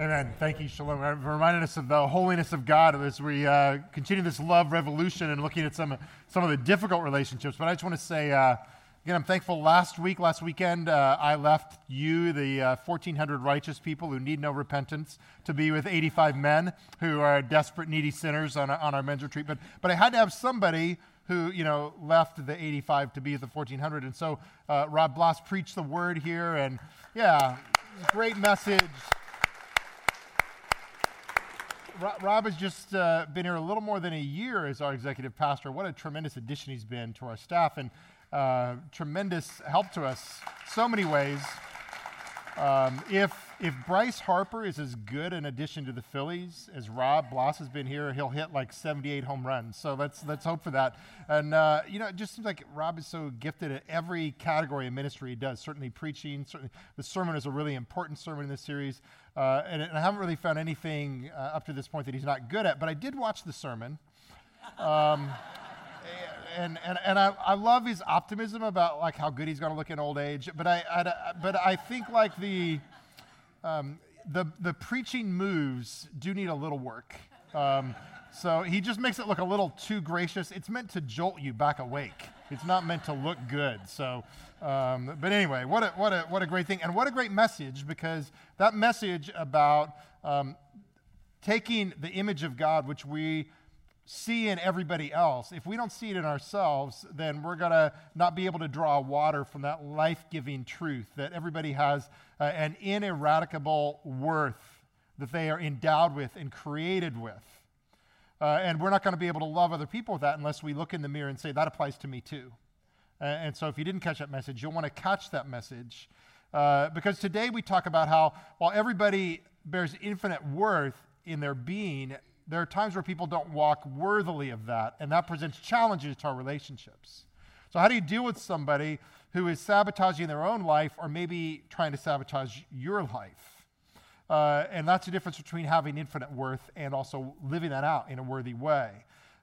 Amen. Thank you, Shalom, for reminding us of the holiness of God as we uh, continue this love revolution and looking at some, some of the difficult relationships. But I just want to say, uh, again, I'm thankful last week, last weekend, uh, I left you, the 1,400 uh, righteous people who need no repentance, to be with 85 men who are desperate, needy sinners on, on our men's retreat. But, but I had to have somebody who, you know, left the 85 to be the 1,400. And so uh, Rob Bloss preached the word here, and yeah, great message. Rob has just uh, been here a little more than a year as our executive pastor. What a tremendous addition he's been to our staff and uh, tremendous help to us so many ways. Um, if if Bryce Harper is as good an addition to the Phillies as Rob Bloss has been here, he'll hit like 78 home runs. So let's let's hope for that. And uh, you know, it just seems like Rob is so gifted at every category of ministry he does. Certainly preaching. Certainly the sermon is a really important sermon in this series. Uh, and, and, I haven't really found anything uh, up to this point that he's not good at. But I did watch the sermon. Um, and, and, and I, I love his optimism about like how good he's going to look in old age. But I, I, but I think like the, um, the, the preaching moves do need a little work. Um, so he just makes it look a little too gracious. It's meant to jolt you back awake. It's not meant to look good. So, um, but anyway, what a, what, a, what a great thing. And what a great message because that message about um, taking the image of God, which we see in everybody else, if we don't see it in ourselves, then we're going to not be able to draw water from that life giving truth that everybody has uh, an ineradicable worth that they are endowed with and created with. Uh, and we're not going to be able to love other people with that unless we look in the mirror and say, that applies to me too. Uh, and so if you didn't catch that message, you'll want to catch that message. Uh, because today we talk about how while everybody bears infinite worth in their being, there are times where people don't walk worthily of that, and that presents challenges to our relationships. So, how do you deal with somebody who is sabotaging their own life or maybe trying to sabotage your life? Uh, and that's the difference between having infinite worth and also living that out in a worthy way.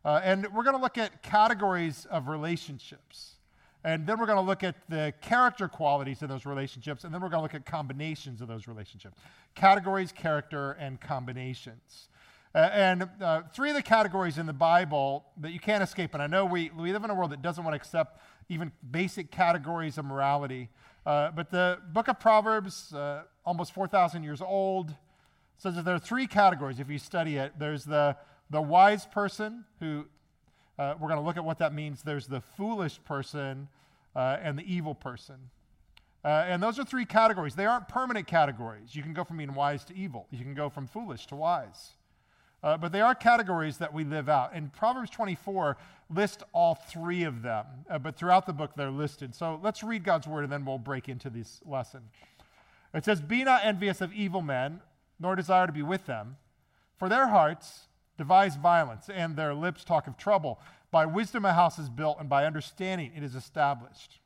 Uh, and we're going to look at categories of relationships. And then we're going to look at the character qualities in those relationships. And then we're going to look at combinations of those relationships categories, character, and combinations. Uh, and uh, three of the categories in the Bible that you can't escape, and I know we, we live in a world that doesn't want to accept even basic categories of morality. Uh, but the book of Proverbs, uh, almost 4,000 years old, says that there are three categories if you study it. There's the, the wise person, who uh, we're going to look at what that means. There's the foolish person uh, and the evil person. and those are three categories. They aren't permanent categories. You can go from being wise to evil, you can go from foolish to wise. Uh, but they are categories that we live out. And Proverbs 24 lists all three of them, uh, but throughout the book they're listed. So let's read God's word and then we'll break into this lesson. It says, Be not envious of evil men, nor desire to be with them, for their hearts devise violence, and their lips talk of trouble. By wisdom a house is built, and by understanding it is established.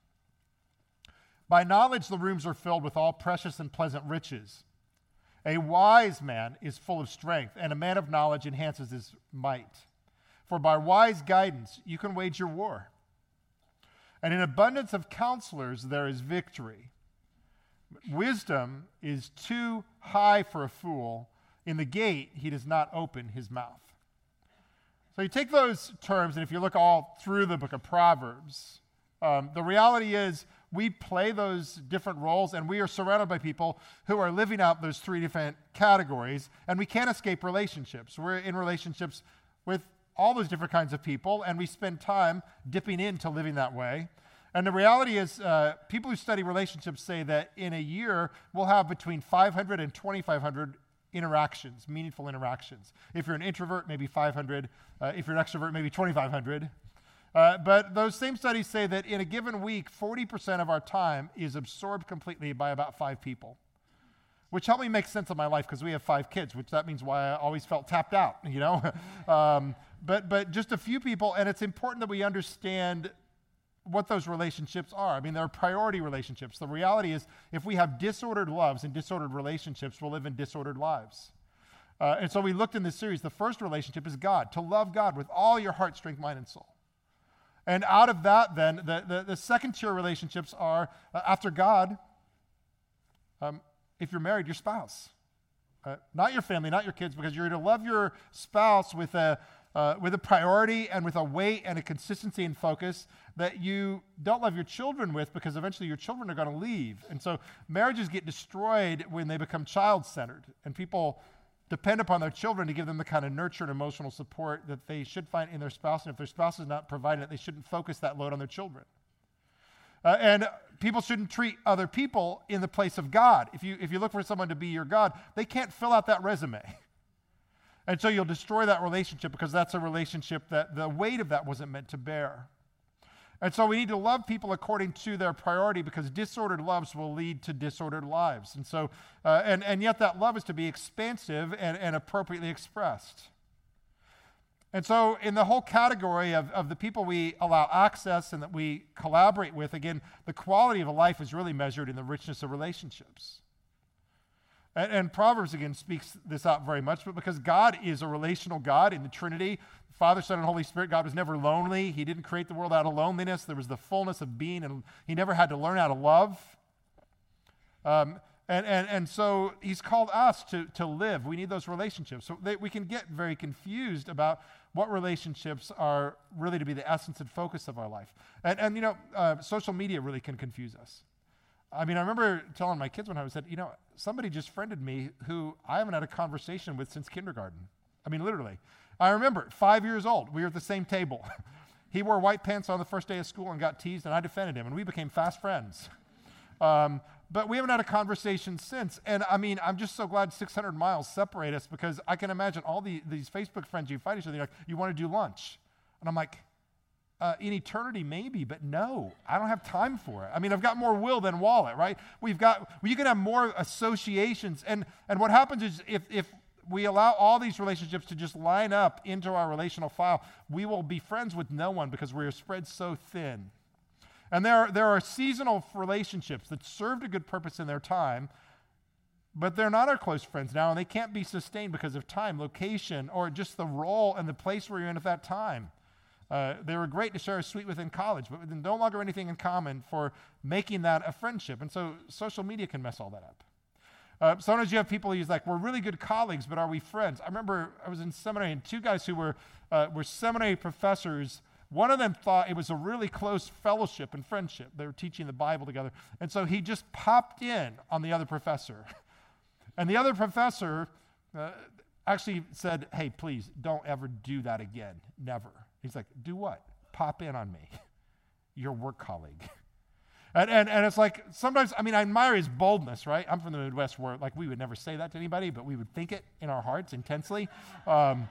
By knowledge the rooms are filled with all precious and pleasant riches. A wise man is full of strength, and a man of knowledge enhances his might. For by wise guidance you can wage your war. And in abundance of counselors there is victory. Wisdom is too high for a fool. In the gate he does not open his mouth. So you take those terms, and if you look all through the book of Proverbs, um, the reality is we play those different roles and we are surrounded by people who are living out those three different categories and we can't escape relationships. We're in relationships with all those different kinds of people and we spend time dipping into living that way. And the reality is, uh, people who study relationships say that in a year, we'll have between 500 and 2,500 interactions, meaningful interactions. If you're an introvert, maybe 500. Uh, if you're an extrovert, maybe 2,500. Uh, but those same studies say that in a given week, 40% of our time is absorbed completely by about five people, which helped me make sense of my life because we have five kids, which that means why I always felt tapped out, you know? um, but, but just a few people, and it's important that we understand what those relationships are. I mean, they're priority relationships. The reality is, if we have disordered loves and disordered relationships, we'll live in disordered lives. Uh, and so we looked in this series. The first relationship is God, to love God with all your heart, strength, mind, and soul. And out of that, then, the, the, the second tier relationships are uh, after God, um, if you're married, your spouse. Uh, not your family, not your kids, because you're to love your spouse with a, uh, with a priority and with a weight and a consistency and focus that you don't love your children with because eventually your children are going to leave. And so marriages get destroyed when they become child centered and people depend upon their children to give them the kind of nurture and emotional support that they should find in their spouse. And if their spouse is not providing it, they shouldn't focus that load on their children. Uh, and people shouldn't treat other people in the place of God. If you, if you look for someone to be your God, they can't fill out that resume. And so you'll destroy that relationship because that's a relationship that the weight of that wasn't meant to bear. And so we need to love people according to their priority because disordered loves will lead to disordered lives. And so, uh, and, and yet that love is to be expansive and, and appropriately expressed. And so, in the whole category of, of the people we allow access and that we collaborate with, again, the quality of a life is really measured in the richness of relationships. And, and, Proverbs, again, speaks this out very much, but because God is a relational God in the Trinity, Father, Son, and Holy Spirit, God was never lonely. He didn't create the world out of loneliness. There was the fullness of being, and He never had to learn how to love. Um, and, and, and so He's called us to, to live. We need those relationships. So they, we can get very confused about what relationships are really to be the essence and focus of our life. And, and you know, uh, social media really can confuse us. I mean, I remember telling my kids when I was said, you know, somebody just friended me who I haven't had a conversation with since kindergarten. I mean, literally. I remember, five years old, we were at the same table. he wore white pants on the first day of school and got teased, and I defended him, and we became fast friends. Um, but we haven't had a conversation since. And I mean, I'm just so glad 600 miles separate us because I can imagine all the, these Facebook friends you fight each other, like, you want to do lunch. And I'm like, uh, in eternity, maybe, but no, I don't have time for it. I mean, I've got more will than wallet, right? We've got, well, you can have more associations. And, and what happens is if, if we allow all these relationships to just line up into our relational file, we will be friends with no one because we are spread so thin. And there, are, there are seasonal relationships that served a good purpose in their time, but they're not our close friends now, and they can't be sustained because of time, location, or just the role and the place where you're in at that time. Uh, they were great to share a suite with in college, but no longer anything in common for making that a friendship. And so social media can mess all that up. Uh, sometimes you have people who's like, we're really good colleagues, but are we friends? I remember I was in seminary, and two guys who were, uh, were seminary professors one of them thought it was a really close fellowship and friendship. They were teaching the Bible together. And so he just popped in on the other professor. And the other professor uh, actually said, Hey, please don't ever do that again. Never. He's like, Do what? Pop in on me, your work colleague. And, and, and it's like sometimes, I mean, I admire his boldness, right? I'm from the Midwest where, like, we would never say that to anybody, but we would think it in our hearts intensely. Um,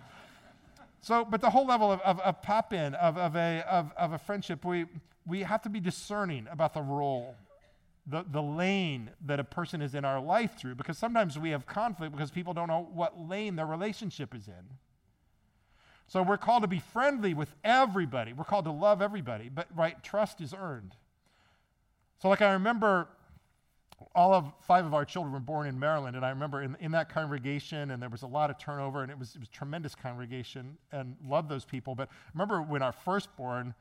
so, but the whole level of, of, of pop in, of, of, a, of, of a friendship, we, we have to be discerning about the role, the, the lane that a person is in our life through, because sometimes we have conflict because people don't know what lane their relationship is in. So we're called to be friendly with everybody. We're called to love everybody, but right, trust is earned. So, like, I remember all of five of our children were born in Maryland, and I remember in, in that congregation, and there was a lot of turnover, and it was, it was tremendous congregation, and loved those people. But remember when our firstborn,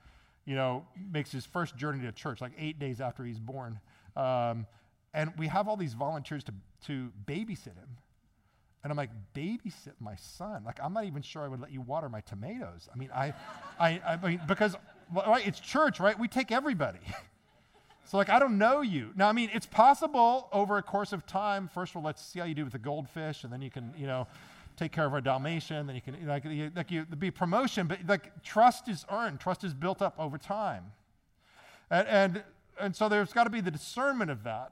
you know, makes his first journey to church, like eight days after he's born, um, and we have all these volunteers to, to babysit him. And I'm like, babysit my son? Like, I'm not even sure I would let you water my tomatoes. I mean, I, I, I mean, because, right, it's church, right? We take everybody. So, like, I don't know you. Now, I mean, it's possible over a course of time. First of all, let's see how you do with the goldfish, and then you can, you know, take care of our Dalmatian. Then you can, like, you, like you, be promotion, but like, trust is earned, trust is built up over time. And, and, and so there's got to be the discernment of that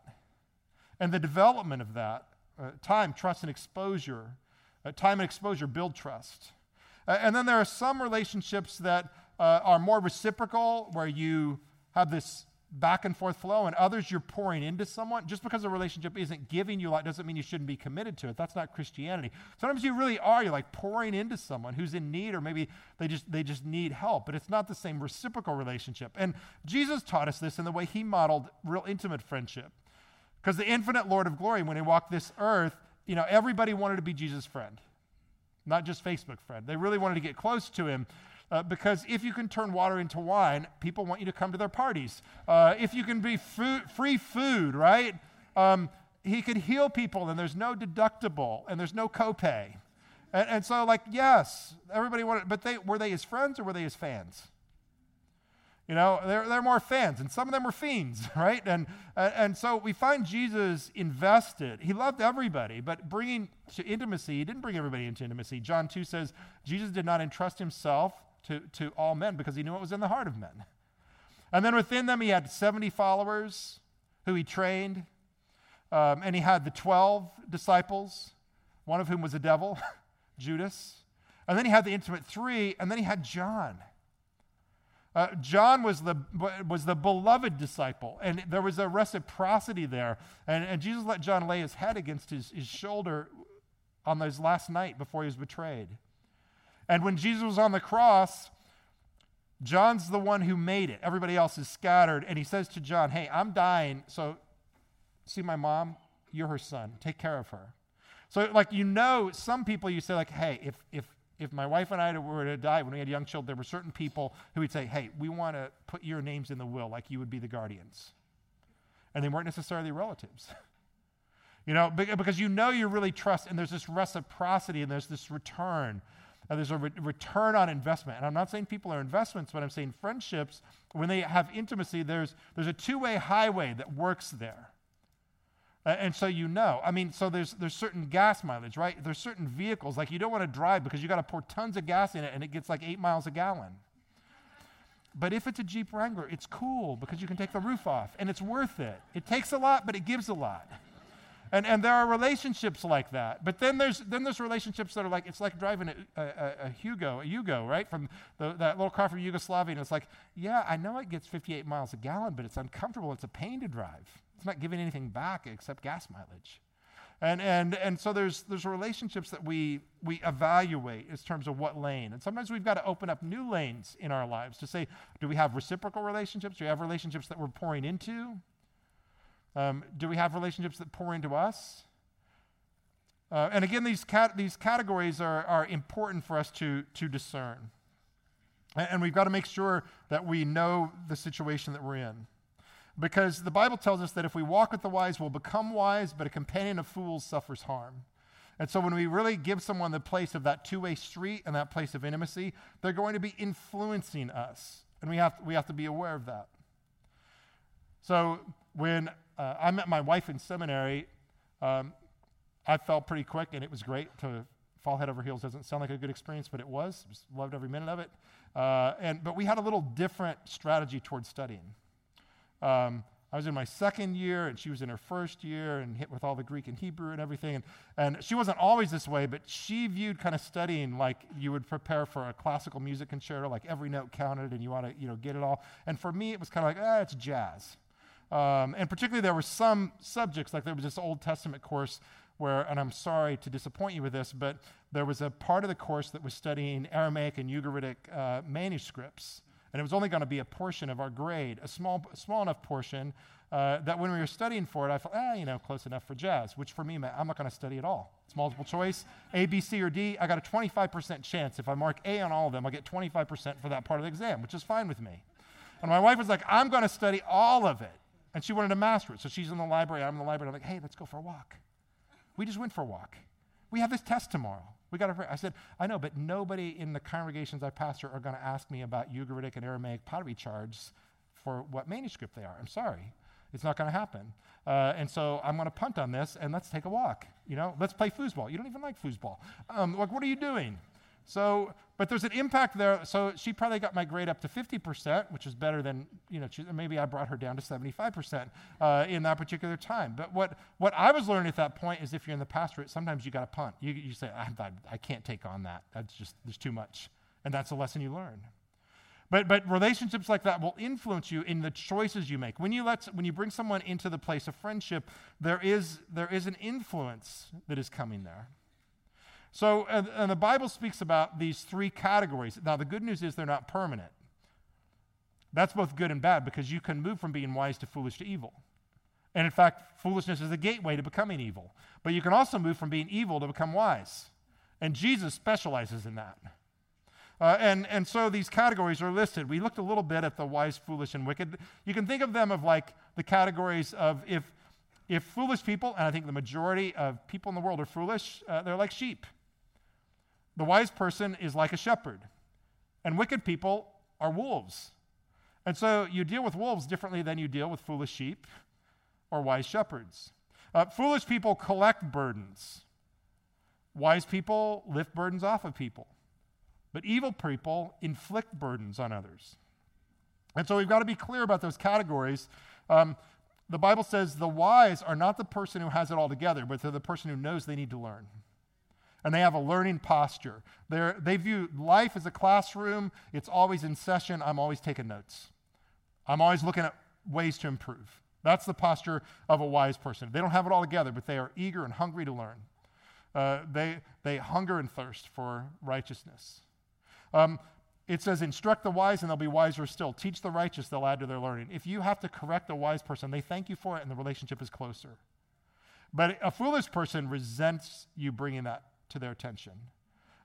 and the development of that. Uh, time, trust, and exposure. Uh, time and exposure build trust. Uh, and then there are some relationships that uh, are more reciprocal, where you have this back and forth flow, and others you're pouring into someone. Just because a relationship isn't giving you a lot doesn't mean you shouldn't be committed to it. That's not Christianity. Sometimes you really are. You're like pouring into someone who's in need, or maybe they just they just need help. But it's not the same reciprocal relationship. And Jesus taught us this in the way he modeled real intimate friendship. Because the infinite Lord of glory, when he walked this earth, you know, everybody wanted to be Jesus' friend, not just Facebook friend. They really wanted to get close to him. Uh, because if you can turn water into wine, people want you to come to their parties. Uh, if you can be food, free food, right? Um, he could heal people, and there's no deductible, and there's no copay. And, and so, like, yes, everybody wanted, but they, were they his friends or were they his fans? You know, they're, they're more fans, and some of them were fiends, right? And, and so we find Jesus invested. He loved everybody, but bringing to intimacy, he didn't bring everybody into intimacy. John 2 says Jesus did not entrust himself to, to all men because he knew what was in the heart of men. And then within them, he had 70 followers who he trained, um, and he had the 12 disciples, one of whom was a devil, Judas. And then he had the intimate three, and then he had John. Uh, John was the, was the beloved disciple, and there was a reciprocity there. And, and Jesus let John lay his head against his, his shoulder on his last night before he was betrayed. And when Jesus was on the cross, John's the one who made it. Everybody else is scattered. And he says to John, Hey, I'm dying, so see my mom? You're her son. Take care of her. So, like, you know, some people you say, like, hey, if, if if my wife and I were to die when we had young children, there were certain people who would say, hey, we want to put your names in the will like you would be the guardians. And they weren't necessarily relatives. you know, because you know you really trust, and there's this reciprocity and there's this return. And there's a re- return on investment. And I'm not saying people are investments, but I'm saying friendships, when they have intimacy, there's, there's a two way highway that works there. And so you know. I mean, so there's there's certain gas mileage, right? There's certain vehicles like you don't want to drive because you got to pour tons of gas in it and it gets like eight miles a gallon. But if it's a Jeep Wrangler, it's cool because you can take the roof off and it's worth it. It takes a lot, but it gives a lot. And, and there are relationships like that. But then there's, then there's relationships that are like, it's like driving a, a, a Yugo, a right? From the, that little car from Yugoslavia. And it's like, yeah, I know it gets 58 miles a gallon, but it's uncomfortable. It's a pain to drive. It's not giving anything back except gas mileage. And, and, and so there's, there's relationships that we, we evaluate in terms of what lane. And sometimes we've got to open up new lanes in our lives to say, do we have reciprocal relationships? Do we have relationships that we're pouring into? Um, do we have relationships that pour into us? Uh, and again, these, cat- these categories are, are important for us to, to discern. And, and we've got to make sure that we know the situation that we're in. Because the Bible tells us that if we walk with the wise, we'll become wise, but a companion of fools suffers harm. And so when we really give someone the place of that two way street and that place of intimacy, they're going to be influencing us. And we have, we have to be aware of that. So when uh, I met my wife in seminary, um, I felt pretty quick, and it was great to fall head over heels. Doesn't sound like a good experience, but it was. Just loved every minute of it. Uh, and, but we had a little different strategy towards studying. Um, I was in my second year, and she was in her first year, and hit with all the Greek and Hebrew and everything. And, and she wasn't always this way, but she viewed kind of studying like you would prepare for a classical music concerto, like every note counted, and you want to, you know, get it all. And for me, it was kind of like, ah, it's jazz. Um, and particularly, there were some subjects, like there was this Old Testament course where, and I'm sorry to disappoint you with this, but there was a part of the course that was studying Aramaic and Ugaritic uh, manuscripts and it was only going to be a portion of our grade, a small, small enough portion uh, that when we were studying for it, I thought, ah, you know, close enough for jazz, which for me meant I'm not going to study at all. It's multiple choice, A, B, C, or D. I got a 25% chance. If I mark A on all of them, I get 25% for that part of the exam, which is fine with me. And my wife was like, I'm going to study all of it. And she wanted to master it. So she's in the library, I'm in the library. I'm like, hey, let's go for a walk. We just went for a walk. We have this test tomorrow. We got pray. I said, I know, but nobody in the congregations I pastor are going to ask me about Ugaritic and Aramaic pottery charts for what manuscript they are. I'm sorry. It's not going to happen. Uh, and so I'm going to punt on this and let's take a walk. You know, let's play foosball. You don't even like foosball. Um, like, what are you doing? So, but there's an impact there. So she probably got my grade up to 50%, which is better than, you know, she, maybe I brought her down to 75% uh, in that particular time. But what, what I was learning at that point is if you're in the pastorate, sometimes you got to punt. You, you say, I, I, I can't take on that. That's just, there's too much. And that's a lesson you learn. But, but relationships like that will influence you in the choices you make. When you, let, when you bring someone into the place of friendship, there is, there is an influence that is coming there. So, and, and the Bible speaks about these three categories. Now, the good news is they're not permanent. That's both good and bad because you can move from being wise to foolish to evil. And in fact, foolishness is a gateway to becoming evil. But you can also move from being evil to become wise. And Jesus specializes in that. Uh, and, and so these categories are listed. We looked a little bit at the wise, foolish, and wicked. You can think of them of like the categories of if if foolish people, and I think the majority of people in the world are foolish, uh, they're like sheep. The wise person is like a shepherd, and wicked people are wolves. And so you deal with wolves differently than you deal with foolish sheep or wise shepherds. Uh, foolish people collect burdens. Wise people lift burdens off of people. But evil people inflict burdens on others. And so we've got to be clear about those categories. Um, the Bible says the wise are not the person who has it all together, but they're the person who knows they need to learn. And they have a learning posture. They're, they view life as a classroom. It's always in session. I'm always taking notes. I'm always looking at ways to improve. That's the posture of a wise person. They don't have it all together, but they are eager and hungry to learn. Uh, they, they hunger and thirst for righteousness. Um, it says, instruct the wise and they'll be wiser still. Teach the righteous, they'll add to their learning. If you have to correct a wise person, they thank you for it and the relationship is closer. But a foolish person resents you bringing that to their attention.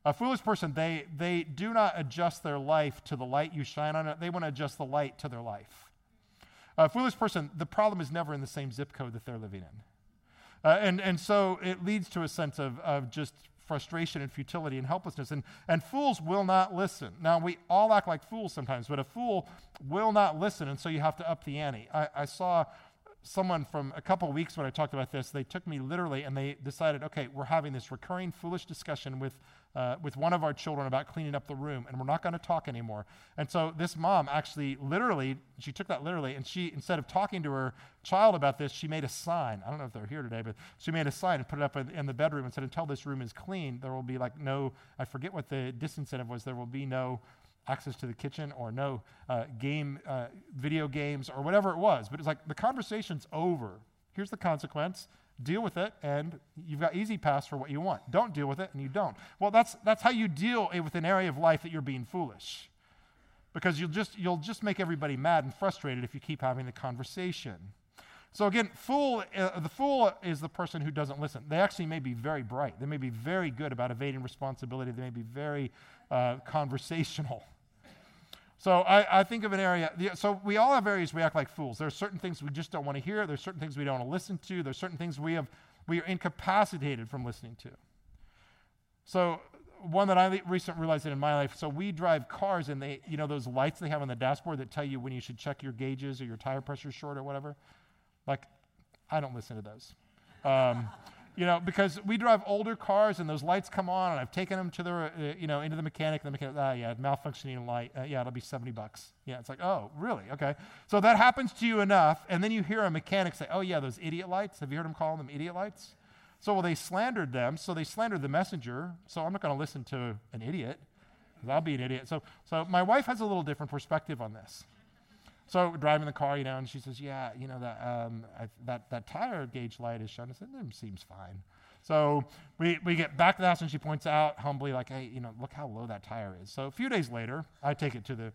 A foolish person, they, they do not adjust their life to the light you shine on it, they want to adjust the light to their life. A foolish person, the problem is never in the same zip code that they're living in. Uh, and, and so it leads to a sense of, of just frustration and futility and helplessness. And, and fools will not listen. Now, we all act like fools sometimes, but a fool will not listen, and so you have to up the ante. I, I saw someone from a couple weeks when I talked about this, they took me literally and they decided, okay, we're having this recurring foolish discussion with, uh, with one of our children about cleaning up the room, and we're not going to talk anymore. And so this mom actually literally, she took that literally, and she, instead of talking to her child about this, she made a sign. I don't know if they're here today, but she made a sign and put it up in the bedroom and said, until this room is clean, there will be like no, I forget what the disincentive was, there will be no access to the kitchen or no uh, game, uh, video games or whatever it was. But it's like the conversation's over. Here's the consequence. Deal with it, and you've got easy pass for what you want. Don't deal with it, and you don't. Well, that's, that's how you deal with an area of life that you're being foolish. Because you'll just, you'll just make everybody mad and frustrated if you keep having the conversation. So again, fool, uh, the fool is the person who doesn't listen. They actually may be very bright. They may be very good about evading responsibility. They may be very uh, conversational. So I, I, think of an area, so we all have areas we act like fools. There are certain things we just don't want to hear. There's certain things we don't want to listen to. There's certain things we, have, we are incapacitated from listening to. So one that I recently realized in my life, so we drive cars and they, you know, those lights they have on the dashboard that tell you when you should check your gauges or your tire pressure short or whatever. Like, I don't listen to those. Um, you know, because we drive older cars and those lights come on, and I've taken them to the, uh, you know, into the mechanic. And the mechanic, ah, yeah, malfunctioning light. Uh, yeah, it'll be 70 bucks. Yeah, it's like, oh, really? Okay. So that happens to you enough, and then you hear a mechanic say, oh, yeah, those idiot lights. Have you heard them calling them idiot lights? So, well, they slandered them, so they slandered the messenger, so I'm not going to listen to an idiot, because I'll be an idiot. So, so my wife has a little different perspective on this. So driving the car, you know, and she says, "Yeah, you know that um, I, that that tire gauge light is showing." I said, "It seems fine." So we, we get back to the house, and she points out humbly, like, "Hey, you know, look how low that tire is." So a few days later, I take it to the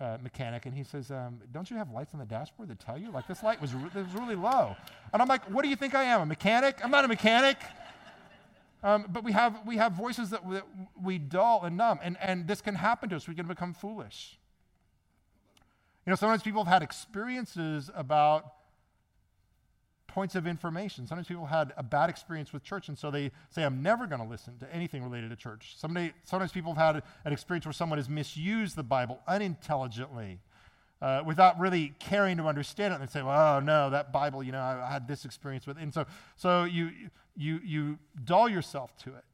uh, mechanic, and he says, um, "Don't you have lights on the dashboard that tell you? Like this light was re- was really low." And I'm like, "What do you think I am? A mechanic? I'm not a mechanic." Um, but we have we have voices that, that we dull and numb, and and this can happen to us. We can become foolish. You know, sometimes people have had experiences about points of information. Sometimes people had a bad experience with church, and so they say, I'm never going to listen to anything related to church. Somebody, sometimes people have had an experience where someone has misused the Bible unintelligently. Uh, without really caring to understand it, and they say, "Well, oh, no, that Bible, you know, I, I had this experience with," it. and so, so you you you dull yourself to it.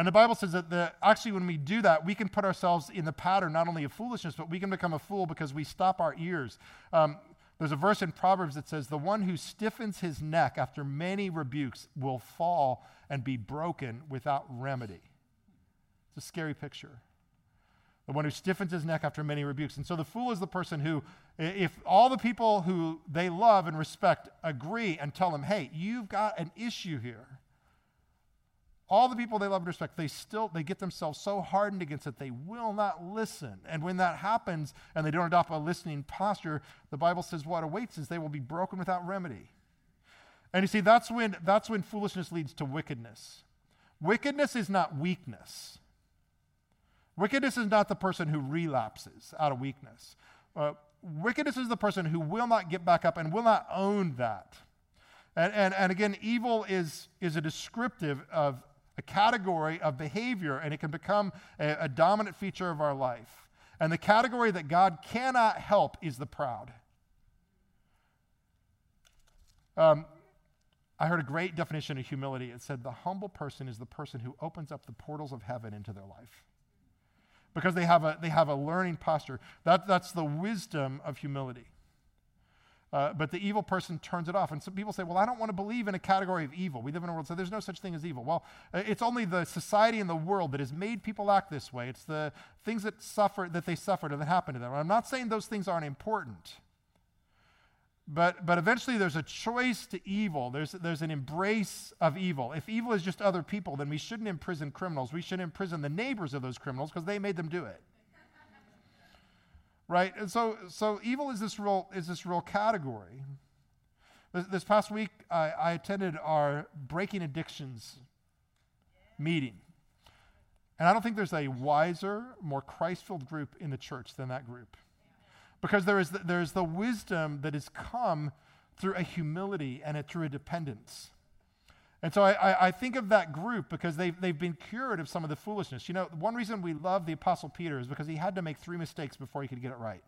And the Bible says that the, actually, when we do that, we can put ourselves in the pattern not only of foolishness, but we can become a fool because we stop our ears. Um, there's a verse in Proverbs that says, The one who stiffens his neck after many rebukes will fall and be broken without remedy. It's a scary picture. The one who stiffens his neck after many rebukes. And so the fool is the person who, if all the people who they love and respect agree and tell them, hey, you've got an issue here, all the people they love and respect, they still they get themselves so hardened against it they will not listen. And when that happens and they don't adopt a listening posture, the Bible says what awaits is they will be broken without remedy. And you see, that's when that's when foolishness leads to wickedness. Wickedness is not weakness. Wickedness is not the person who relapses out of weakness. Uh, wickedness is the person who will not get back up and will not own that. And, and, and again, evil is, is a descriptive of a category of behavior, and it can become a, a dominant feature of our life. And the category that God cannot help is the proud. Um, I heard a great definition of humility. It said the humble person is the person who opens up the portals of heaven into their life because they have a, they have a learning posture. That, that's the wisdom of humility. Uh, but the evil person turns it off. And some people say, well, I don't want to believe in a category of evil. We live in a world, so there's no such thing as evil. Well, uh, it's only the society and the world that has made people act this way. It's the things that suffer, that they suffered and that happened to them. I'm not saying those things aren't important. But, but eventually there's a choice to evil. There's, there's an embrace of evil. If evil is just other people, then we shouldn't imprison criminals. We should imprison the neighbors of those criminals because they made them do it. Right? And so, so evil is this real, is this real category. This, this past week, I, I attended our Breaking Addictions meeting. And I don't think there's a wiser, more Christ filled group in the church than that group because there is the, there is the wisdom that has come through a humility and a, through a dependence. And so I, I, think of that group because they've, they've been cured of some of the foolishness. You know, one reason we love the Apostle Peter is because he had to make three mistakes before he could get it right.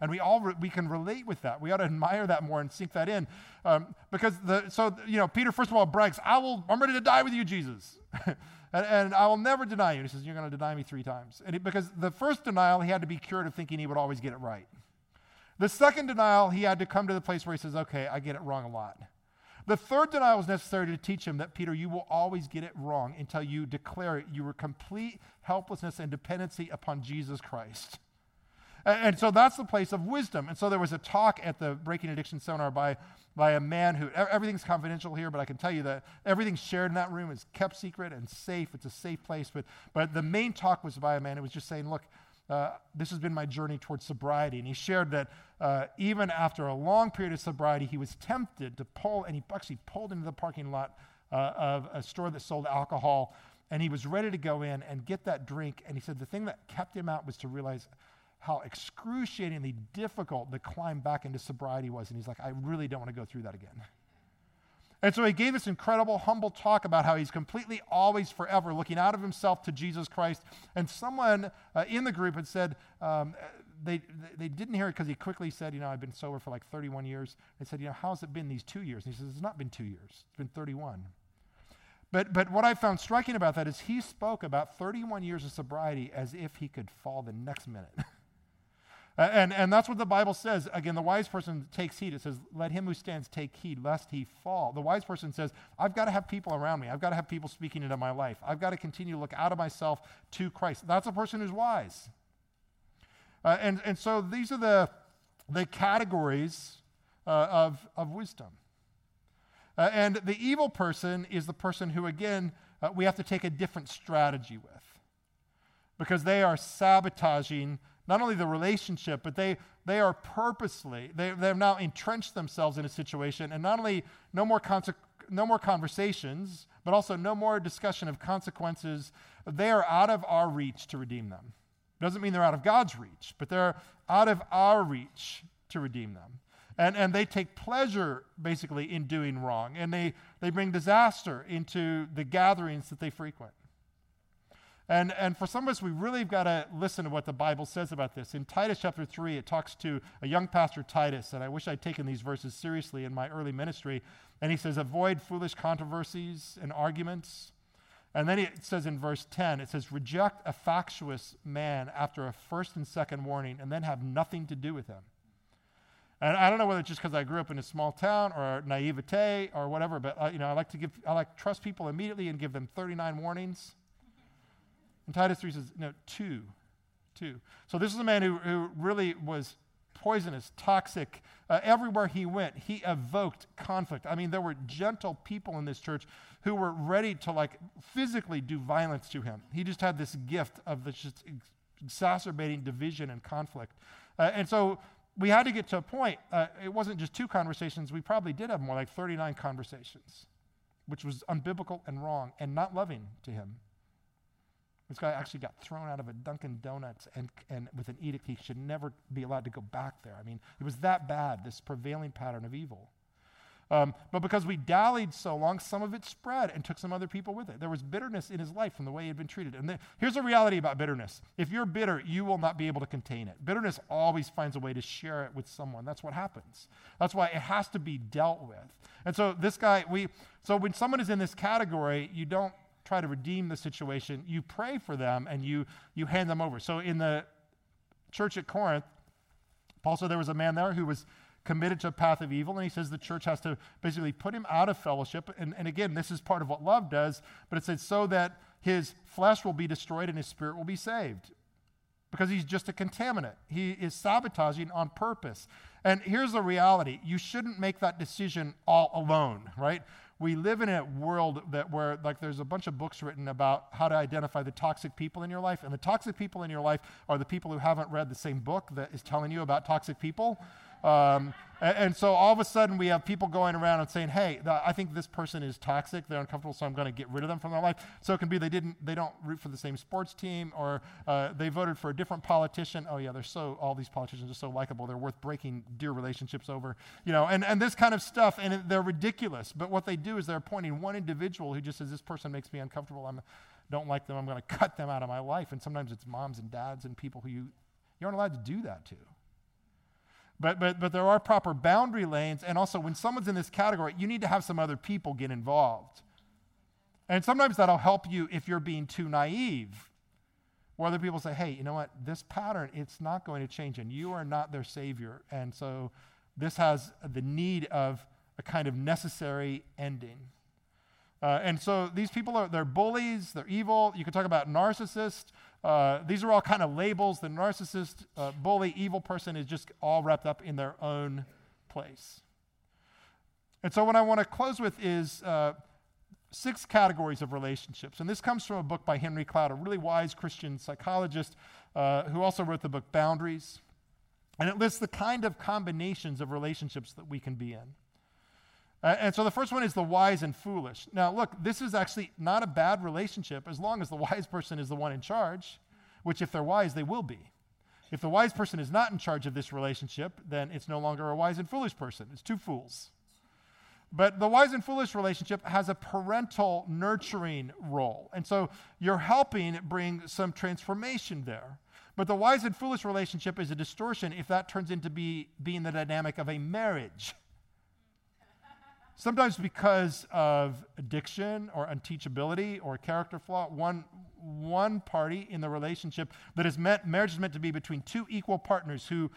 And we all re- we can relate with that. We ought to admire that more and sink that in, um, because the so you know Peter first of all brags, "I will, I'm ready to die with you, Jesus." And, and, I will never deny you. And he says, You're going to deny me three times. And he, because the first denial, he had to be cured of thinking he would always get it right. The second denial, he had to come to the place where he says, Okay, I get it wrong a lot. The third denial was necessary to teach him that, Peter, you will always get it wrong until you declare it your complete helplessness and dependency upon Jesus Christ. And, so that's the place of wisdom. And so there was a talk at the Breaking Addiction Seminar by by a man who, everything's confidential here, but I can tell you that everything shared in that room is kept secret and safe. It's a safe place. But, but the main talk was by a man who was just saying, look, uh, this has been my journey towards sobriety. And he shared that uh, even after a long period of sobriety, he was tempted to pull, and he actually pulled into the parking lot uh, of a store that sold alcohol. And he was ready to go in and get that drink. And he said the thing that kept him out was to realize how excruciatingly difficult the climb back into sobriety was. And he's like, I really don't want to go through that again. And so he gave this incredible, humble talk about how he's completely, always, forever looking out of himself to Jesus Christ. And someone uh, in the group had said, um, they, they didn't hear it because he quickly said, You know, I've been sober for like 31 years. They said, You know, how's it been these two years? And he says, It's not been two years, it's been 31. But, but what I found striking about that is he spoke about 31 years of sobriety as if he could fall the next minute. And, and that's what the Bible says. Again, the wise person takes heed. It says, Let him who stands take heed, lest he fall. The wise person says, I've got to have people around me. I've got to have people speaking into my life. I've got to continue to look out of myself to Christ. That's a person who's wise. Uh, and, and so these are the, the categories uh, of, of wisdom. Uh, and the evil person is the person who, again, uh, we have to take a different strategy with because they are sabotaging not only the relationship, but they, they are purposely, they, they've now entrenched themselves in a situation, and not only no more, conse- no more conversations, but also no more discussion of consequences. They are out of our reach to redeem them. Doesn't mean they're out of God's reach, but they're out of our reach to redeem them. And, and they take pleasure, basically, in doing wrong. And they, they bring disaster into the gatherings that they frequent. And, and for some of us, we really got to listen to what the Bible says about this. In Titus chapter 3, it talks to a young pastor, Titus, and I wish I'd taken these verses seriously in my early ministry. And he says, Avoid foolish controversies and arguments. And then it says in verse 10, it says, Reject a factious man after a first and second warning, and then have nothing to do with him. And I don't know whether it's just because I grew up in a small town or naivete or whatever, but uh, you know, I like to give, I like trust people immediately and give them 39 warnings. And Titus 3 says, no, two. Two. So this is a man who, who really was poisonous, toxic. Uh, everywhere he went, he evoked conflict. I mean, there were gentle people in this church who were ready to like physically do violence to him. He just had this gift of this just exacerbating division and conflict. Uh, and so we had to get to a point. Uh, it wasn't just two conversations. We probably did have more like 39 conversations, which was unbiblical and wrong and not loving to him. This guy actually got thrown out of a Dunkin' Donuts and, and with an edict he should never be allowed to go back there. I mean, it was that bad, this prevailing pattern of evil. Um, but because we dallied so long, some of it spread and took some other people with it. There was bitterness in his life from the way he had been treated. And the, here's the reality about bitterness if you're bitter, you will not be able to contain it. Bitterness always finds a way to share it with someone. That's what happens. That's why it has to be dealt with. And so this guy, we, so when someone is in this category, you don't try to redeem the situation. You pray for them and you, you hand them over. So in the church at Corinth, Paul said there was a man there who was committed to a path of evil, and he says the church has to basically put him out of fellowship. And, and again, this is part of what love does, but it says so that his flesh will be destroyed and his spirit will be saved. Because he's just a contaminant. He is sabotaging on purpose. And here's the reality you shouldn't make that decision all alone, right? We live in a world that where like there's a bunch of books written about how to identify the toxic people in your life and the toxic people in your life are the people who haven't read the same book that is telling you about toxic people um, and, and, so all of a sudden we have people going around and saying, "Hey, the, I think this person is toxic. They're uncomfortable, so I'm going to get rid of them from their life." So it can be they didn't, they don't root for the same sports team, or uh, they voted for a different politician. Oh yeah, they're so all these politicians are so likable. They're worth breaking dear relationships over, you know, and and this kind of stuff. And it, they're ridiculous. But what they do is they're appointing one individual who just says, "This person makes me uncomfortable. I don't like them. I'm going to cut them out of my life." And sometimes it's moms and dads and people who you you aren't allowed to do that to. But, but, but there are proper boundary lanes. And also, when someone's in this category, you need to have some other people get involved. And sometimes that'll help you if you're being too naive. Where other people say, hey, you know what? This pattern, it's not going to change, and you are not their savior. And so this has the need of a kind of necessary ending. Uh, and so these people are they're bullies, they're evil. You can talk about narcissists. Uh, these are all kind of labels. The narcissist, uh, bully, evil person is just all wrapped up in their own place. And so, what I want to close with is uh, six categories of relationships. And this comes from a book by Henry Cloud, a really wise Christian psychologist uh, who also wrote the book Boundaries. And it lists the kind of combinations of relationships that we can be in. Uh, and so the first one is the wise and foolish. Now, look, this is actually not a bad relationship as long as the wise person is the one in charge, which, if they're wise, they will be. If the wise person is not in charge of this relationship, then it's no longer a wise and foolish person. It's two fools. But the wise and foolish relationship has a parental nurturing role. And so you're helping bring some transformation there. But the wise and foolish relationship is a distortion if that turns into be, being the dynamic of a marriage Sometimes because of addiction or unteachability or character flaw, one, one party in the relationship that is meant, marriage is meant to be between two equal partners who,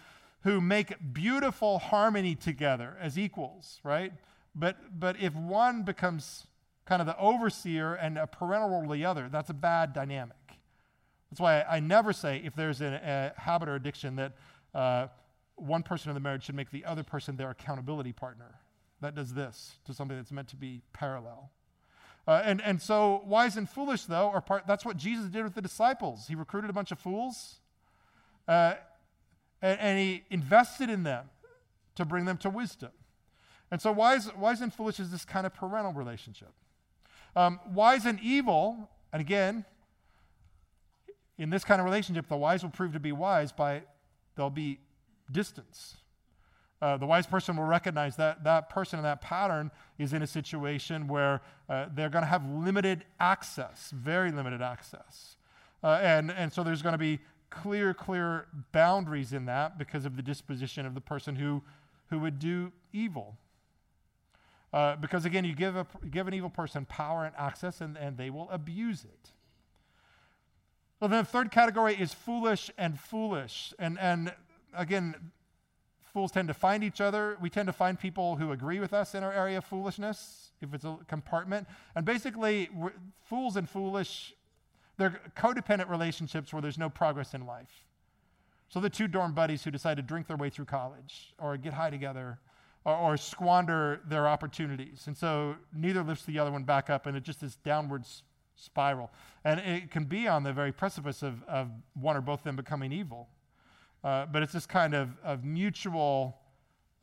who make beautiful harmony together as equals, right? But, but if one becomes kind of the overseer and a parental role to the other, that's a bad dynamic. That's why I, I never say if there's a, a habit or addiction that uh, one person in the marriage should make the other person their accountability partner that does this to something that's meant to be parallel. Uh, and, and so, wise and foolish, though, are part, that's what Jesus did with the disciples. He recruited a bunch of fools, uh, and, and, he invested in them to bring them to wisdom. And so, wise, wise and foolish is this kind of parental relationship. Um, wise and evil, and again, in this kind of relationship, the wise will prove to be wise by there'll be distance. Uh, the wise person will recognize that that person in that pattern is in a situation where uh, they're going to have limited access, very limited access. Uh, and, and so there's going to be clear, clear boundaries in that because of the disposition of the person who, who would do evil. Uh, because again, you give, a, give an evil person power and access, and, and they will abuse it. Well, then the third category is foolish and foolish. And, and again, Fools tend to find each other. We tend to find people who agree with us in our area of foolishness, if it's a compartment. And basically, fools and foolish, they're codependent relationships where there's no progress in life. So the two dorm buddies who decide to drink their way through college or get high together or, or squander their opportunities. And so neither lifts the other one back up, and it just this downward spiral. And it can be on the very precipice of, of one or both of them becoming evil. Uh, but it's this kind of, of mutual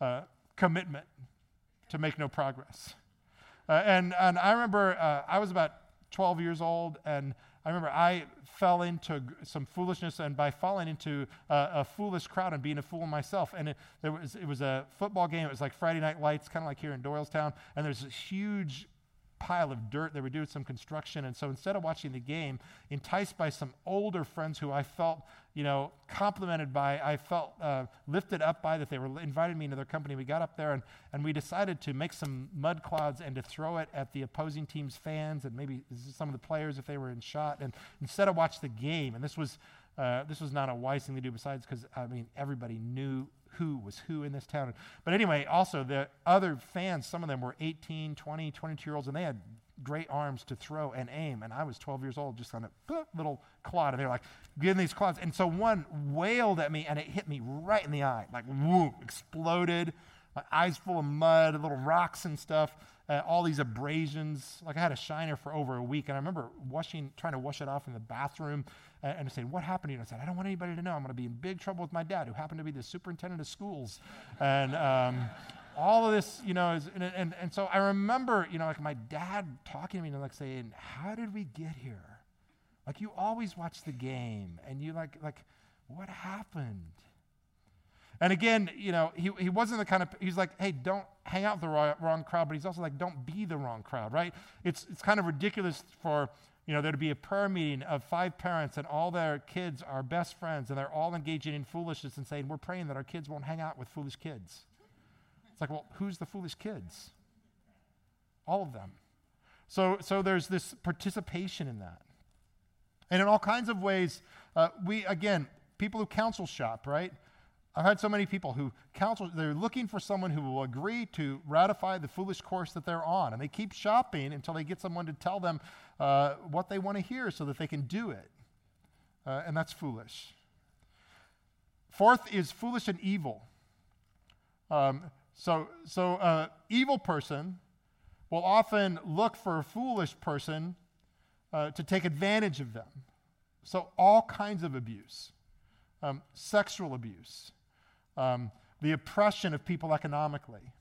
uh, commitment to make no progress. Uh, and, and I remember uh, I was about 12 years old, and I remember I fell into some foolishness, and by falling into a, a foolish crowd and being a fool myself, and it, there was, it was a football game. It was like Friday Night Lights, kind of like here in Doylestown, and there's a huge pile of dirt. They were doing some construction. And so instead of watching the game, enticed by some older friends who I felt, you know, complimented by, I felt uh, lifted up by that they were invited me into their company. We got up there and, and we decided to make some mud clouds and to throw it at the opposing team's fans and maybe some of the players if they were in shot. And instead of watch the game, and this was, uh, this was not a wise thing to do besides because, I mean, everybody knew who was who in this town. But anyway, also the other fans, some of them were 18, 20, 22 year olds, and they had great arms to throw and aim. And I was 12 years old, just on a little clod. And they're like, getting these clods. And so one wailed at me, and it hit me right in the eye, like, whoop, exploded. My eyes full of mud, little rocks and stuff uh, all these abrasions. Like I had a shiner for over a week, and I remember washing, trying to wash it off in the bathroom, and, and saying, "What happened?" And I said, "I don't want anybody to know. I'm going to be in big trouble with my dad, who happened to be the superintendent of schools." And um, all of this, you know, is, and, and, and so I remember, you know, like my dad talking to me and like saying, "How did we get here? Like you always watch the game, and you like like what happened?" And again, you know, he, he wasn't the kind of, he's like, hey, don't hang out with the wrong, wrong crowd, but he's also like, don't be the wrong crowd, right? It's, it's kind of ridiculous for, you know, there to be a prayer meeting of five parents and all their kids are best friends and they're all engaging in foolishness and saying, we're praying that our kids won't hang out with foolish kids. It's like, well, who's the foolish kids? All of them. So, so there's this participation in that. And in all kinds of ways, uh, we, again, people who counsel shop, right? I've had so many people who counsel, they're looking for someone who will agree to ratify the foolish course that they're on. And they keep shopping until they get someone to tell them uh, what they want to hear so that they can do it. Uh, and that's foolish. Fourth is foolish and evil. Um, so, so uh, evil person will often look for a foolish person uh, to take advantage of them. So, all kinds of abuse, um, sexual abuse, um, the oppression of people economically,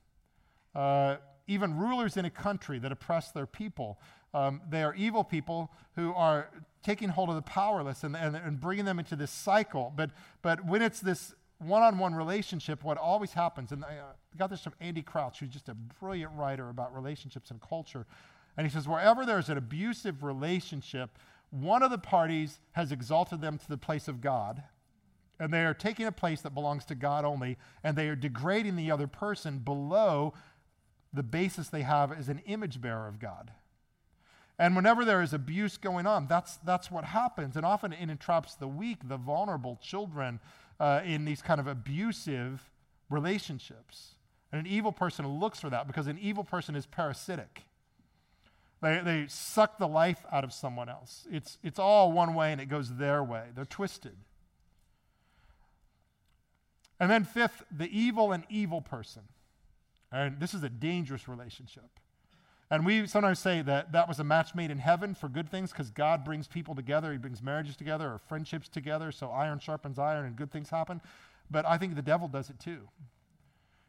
uh, even rulers in a country that oppress their people. Um, they are evil people who are taking hold of the powerless and, and, and bringing them into this cycle. But, but when it's this one on one relationship, what always happens, and I uh, got this from Andy Crouch, who's just a brilliant writer about relationships and culture. And he says, wherever there's an abusive relationship, one of the parties has exalted them to the place of God and they are taking a place that belongs to God only, and they are degrading the other person below the basis they have as an image bearer of God. And whenever there is abuse going on, that's, that's what happens. And often it entraps the weak, the vulnerable children uh, in these kind of abusive relationships. And an evil person looks for that because an evil person is parasitic. They, they suck the life out of someone else. It's, it's all one way and it goes their way. They're twisted. And then, fifth, the evil and evil person. And this is a dangerous relationship. And we sometimes say that that was a match made in heaven for good things because God brings people together. He brings marriages together or friendships together. So iron sharpens iron and good things happen. But I think the devil does it too.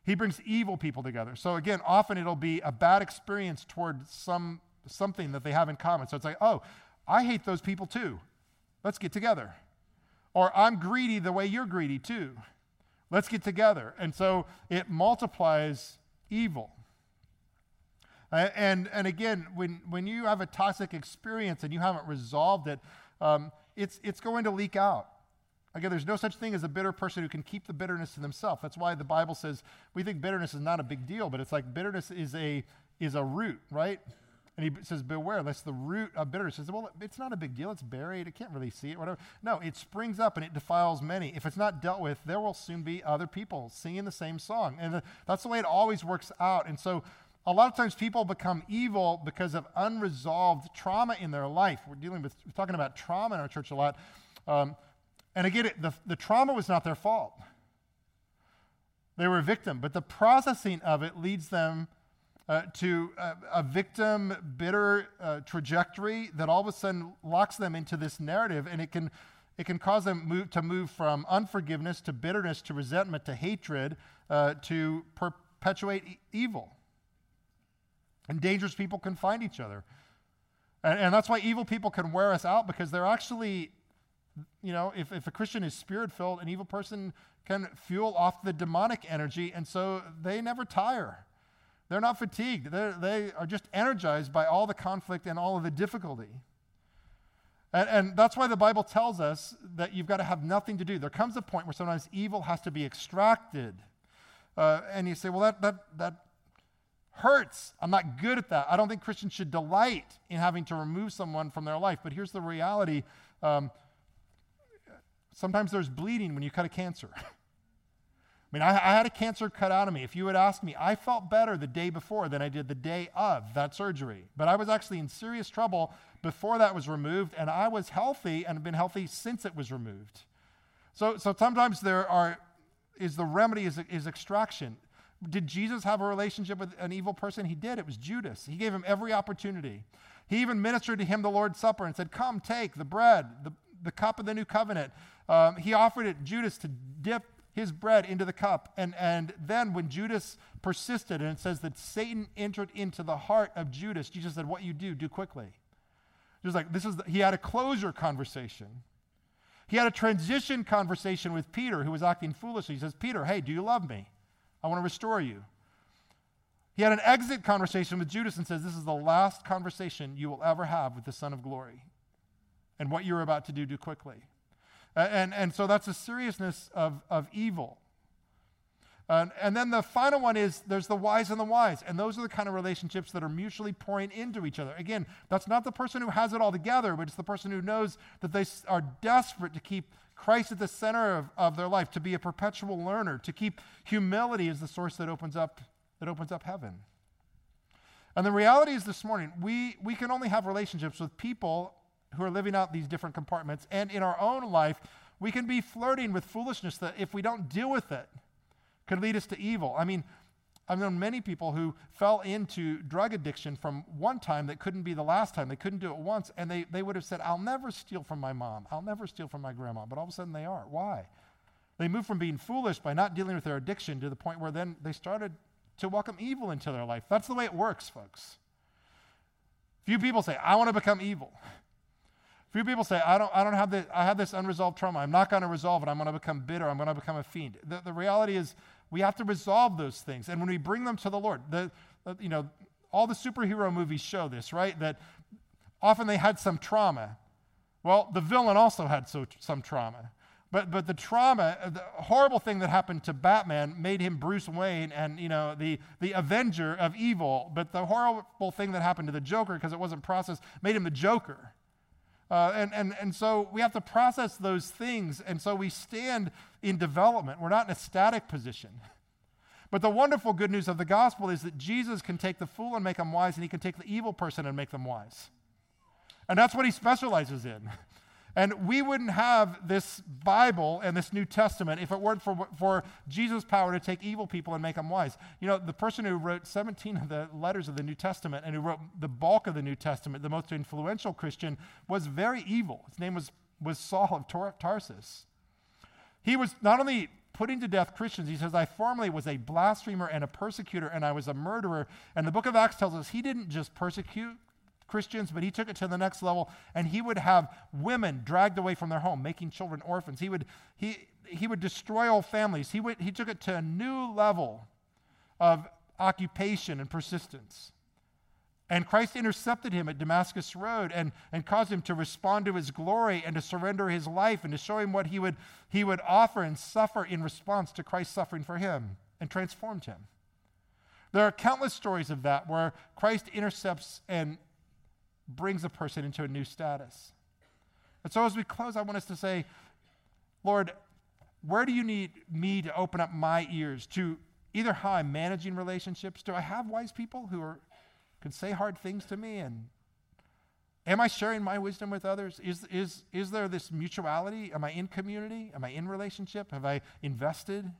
He brings evil people together. So again, often it'll be a bad experience toward some something that they have in common. So it's like, oh, I hate those people too. Let's get together. Or I'm greedy the way you're greedy too. Let's get together. And so it multiplies evil. And, and again, when, when you have a toxic experience and you haven't resolved it, um, it's, it's going to leak out. Again, there's no such thing as a bitter person who can keep the bitterness to themselves. That's why the Bible says we think bitterness is not a big deal, but it's like bitterness is a, is a root, right? And he says, Beware, lest the root of bitterness. He says, Well, it's not a big deal. It's buried. It can't really see it, whatever. No, it springs up and it defiles many. If it's not dealt with, there will soon be other people singing the same song. And that's the way it always works out. And so a lot of times people become evil because of unresolved trauma in their life. We're dealing with, we're talking about trauma in our church a lot. Um, and again, it, the, the trauma was not their fault. They were a victim, but the processing of it leads them uh, to a, a, victim bitter uh, trajectory that all of a sudden locks them into this narrative and it can it can cause them move, to move from unforgiveness to bitterness to resentment to hatred uh, to perpetuate e- evil and dangerous people can find each other And, and that's why evil people can wear us out because they're actually, you know, if, if a Christian is spirit filled, an evil person can fuel off the demonic energy, and so they never tire. They're not fatigued. They're, they are just energized by all the conflict and all of the difficulty. And, and, that's why the Bible tells us that you've got to have nothing to do. There comes a point where sometimes evil has to be extracted. Uh, and you say, well, that, that, that hurts. I'm not good at that. I don't think Christians should delight in having to remove someone from their life. But here's the reality um, sometimes there's bleeding when you cut a cancer. I mean, I, I, had a cancer cut out of me. If you had asked me, I felt better the day before than I did the day of that surgery. But I was actually in serious trouble before that was removed, and I was healthy and have been healthy since it was removed. So, so sometimes there are, is the remedy is, is extraction. Did Jesus have a relationship with an evil person? He did. It was Judas. He gave him every opportunity. He even ministered to him the Lord's Supper and said, Come, take the bread, the, the cup of the new covenant. Um, he offered it, Judas, to dip his bread into the cup. And, and then when Judas persisted, and it says that Satan entered into the heart of Judas, Jesus said, What you do, do quickly. Just like this is, the, he had a closure conversation. He had a transition conversation with Peter, who was acting foolishly. He says, Peter, hey, do you love me? I want to restore you. He had an exit conversation with Judas and says, This is the last conversation you will ever have with the Son of Glory. And what you're about to do, do quickly. And, and so that's the seriousness of, of evil. And, and then the final one is there's the wise and the wise. And those are the kind of relationships that are mutually pouring into each other. Again, that's not the person who has it all together, but it's the person who knows that they are desperate to keep Christ at the center of, of their life, to be a perpetual learner, to keep humility as the source that opens up, that opens up heaven. And the reality is this morning, we, we can only have relationships with people who are living out these different compartments. And in our own life, we can be flirting with foolishness that if we don't deal with it, could lead us to evil. I mean, I've known many people who fell into drug addiction from one time that couldn't be the last time. They couldn't do it once, and they, they would have said, I'll never steal from my mom. I'll never steal from my grandma. But all of a sudden they are. Why? They moved from being foolish by not dealing with their addiction to the point where then they started to welcome evil into their life. That's the way it works, folks. Few people say, I want to become evil. Few people say, I don't, I don't have this, I have this unresolved trauma. I'm not going to resolve it. I'm going to become bitter. I'm going to become a fiend. The, the reality is, we have to resolve those things. And when we bring them to the Lord, the, uh, you know, all the superhero movies show this, right? That often they had some trauma. Well, the villain also had so, some trauma. But, but the trauma, uh, the horrible thing that happened to Batman made him Bruce Wayne and, you know, the, the avenger of evil. But the horrible thing that happened to the Joker, because it wasn't processed, made him the Joker. Uh, and, and, and so we have to process those things. And so we stand in development. We're not in a static position. But the wonderful good news of the gospel is that Jesus can take the fool and make them wise, and he can take the evil person and make them wise. And that's what he specializes in. And we wouldn't have this Bible and this New Testament if it weren't for, for Jesus' power to take evil people and make them wise. You know, the person who wrote 17 of the letters of the New Testament and who wrote the bulk of the New Testament, the most influential Christian, was very evil. His name was, was Saul of Tar- Tarsus. He was not only putting to death Christians, he says, I formerly was a blasphemer and a persecutor, and I was a murderer. And the book of Acts tells us he didn't just persecute Christians, but he took it to the next level and he would have women dragged away from their home, making children orphans. He would, he, he would destroy whole families. He, would, he took it to a new level of occupation and persistence. And Christ intercepted him at Damascus Road and, and caused him to respond to his glory and to surrender his life and to show him what he would, he would offer and suffer in response to Christ's suffering for him and transformed him. There are countless stories of that where Christ intercepts and brings a person into a new status. And so as we close, I want us to say, Lord, where do you need me to open up my ears to either how I'm managing relationships? Do I have wise people who are, can say hard things to me? And am I sharing my wisdom with others? Is, is, is there this mutuality? Am I in community? Am I in relationship? Have I invested?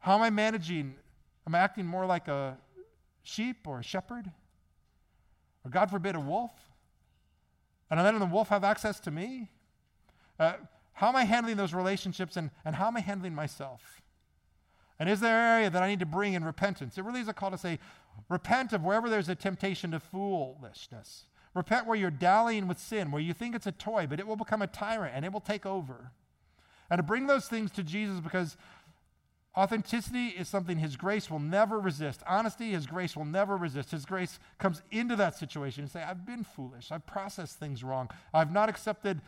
How am I managing? Am I acting more like a sheep or a shepherd? Or God forbid, a wolf? And then the wolf have access to me? Uh, how am I handling those relationships and, and how am I handling myself? And is there an area that I need to bring in repentance? It really is a call to say, repent of wherever there's a temptation to foolishness. Repent where you're dallying with sin, where you think it's a toy, but it will become a tyrant and it will take over. And to bring those things to Jesus because authenticity is something His grace will never resist. Honesty, His grace will never resist. His grace comes into that situation and say, I've been foolish. I've processed things wrong. I've not accepted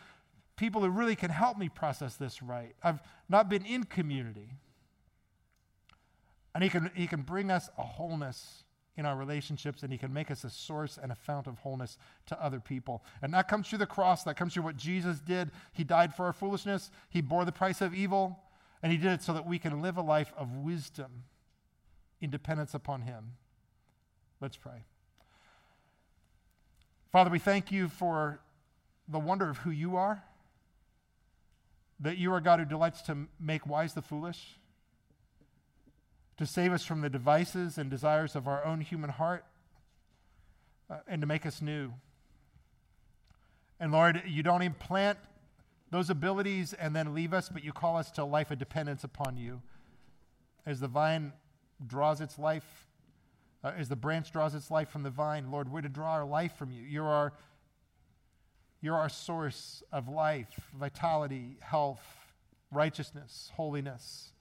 people who really can help me process this right. I've not been in community. And He can, he can bring us a wholeness in our relationships, and He can make us a source and a fount of wholeness to other people. And that comes through the cross. That comes through what Jesus did. He died for our foolishness, He bore the price of evil, and He did it so that we can live a life of wisdom in dependence upon Him. Let's pray. Father, we thank you for the wonder of who you are, that you are God who delights to make wise the foolish to save us from the devices and desires of our own human heart, uh, and to make us new. And Lord, you don't implant those abilities and then leave us, but you call us to a life of dependence upon you. As the vine draws its life, uh, as the branch draws its life from the vine, Lord, we're to draw our life from you. You're our, you're our source of life, vitality, health, righteousness, holiness.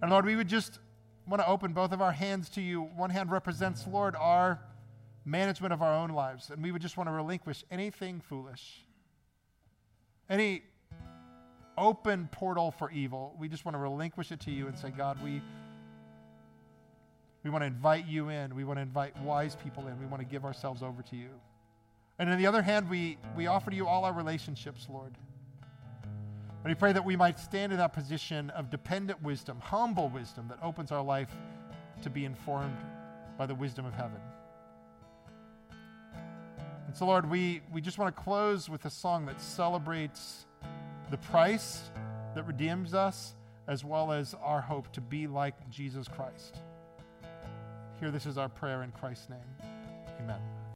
And Lord, we would just want to open both of our hands to you. One hand represents, Lord, our management of our own lives, and we would just want to relinquish anything foolish, any open portal for evil. We just want to relinquish it to you and say, God, we. We want to invite you in. We want to invite wise people in. We want to give ourselves over to you. And on the other hand, we, we offer to you all our relationships, Lord. And we pray that we might stand in that position of dependent wisdom, humble wisdom that opens our life to be informed by the wisdom of heaven. And so, Lord, we, we just want to close with a song that celebrates the price that redeems us, as well as our hope to be like Jesus Christ. Here, this is our prayer in Christ's name. Amen.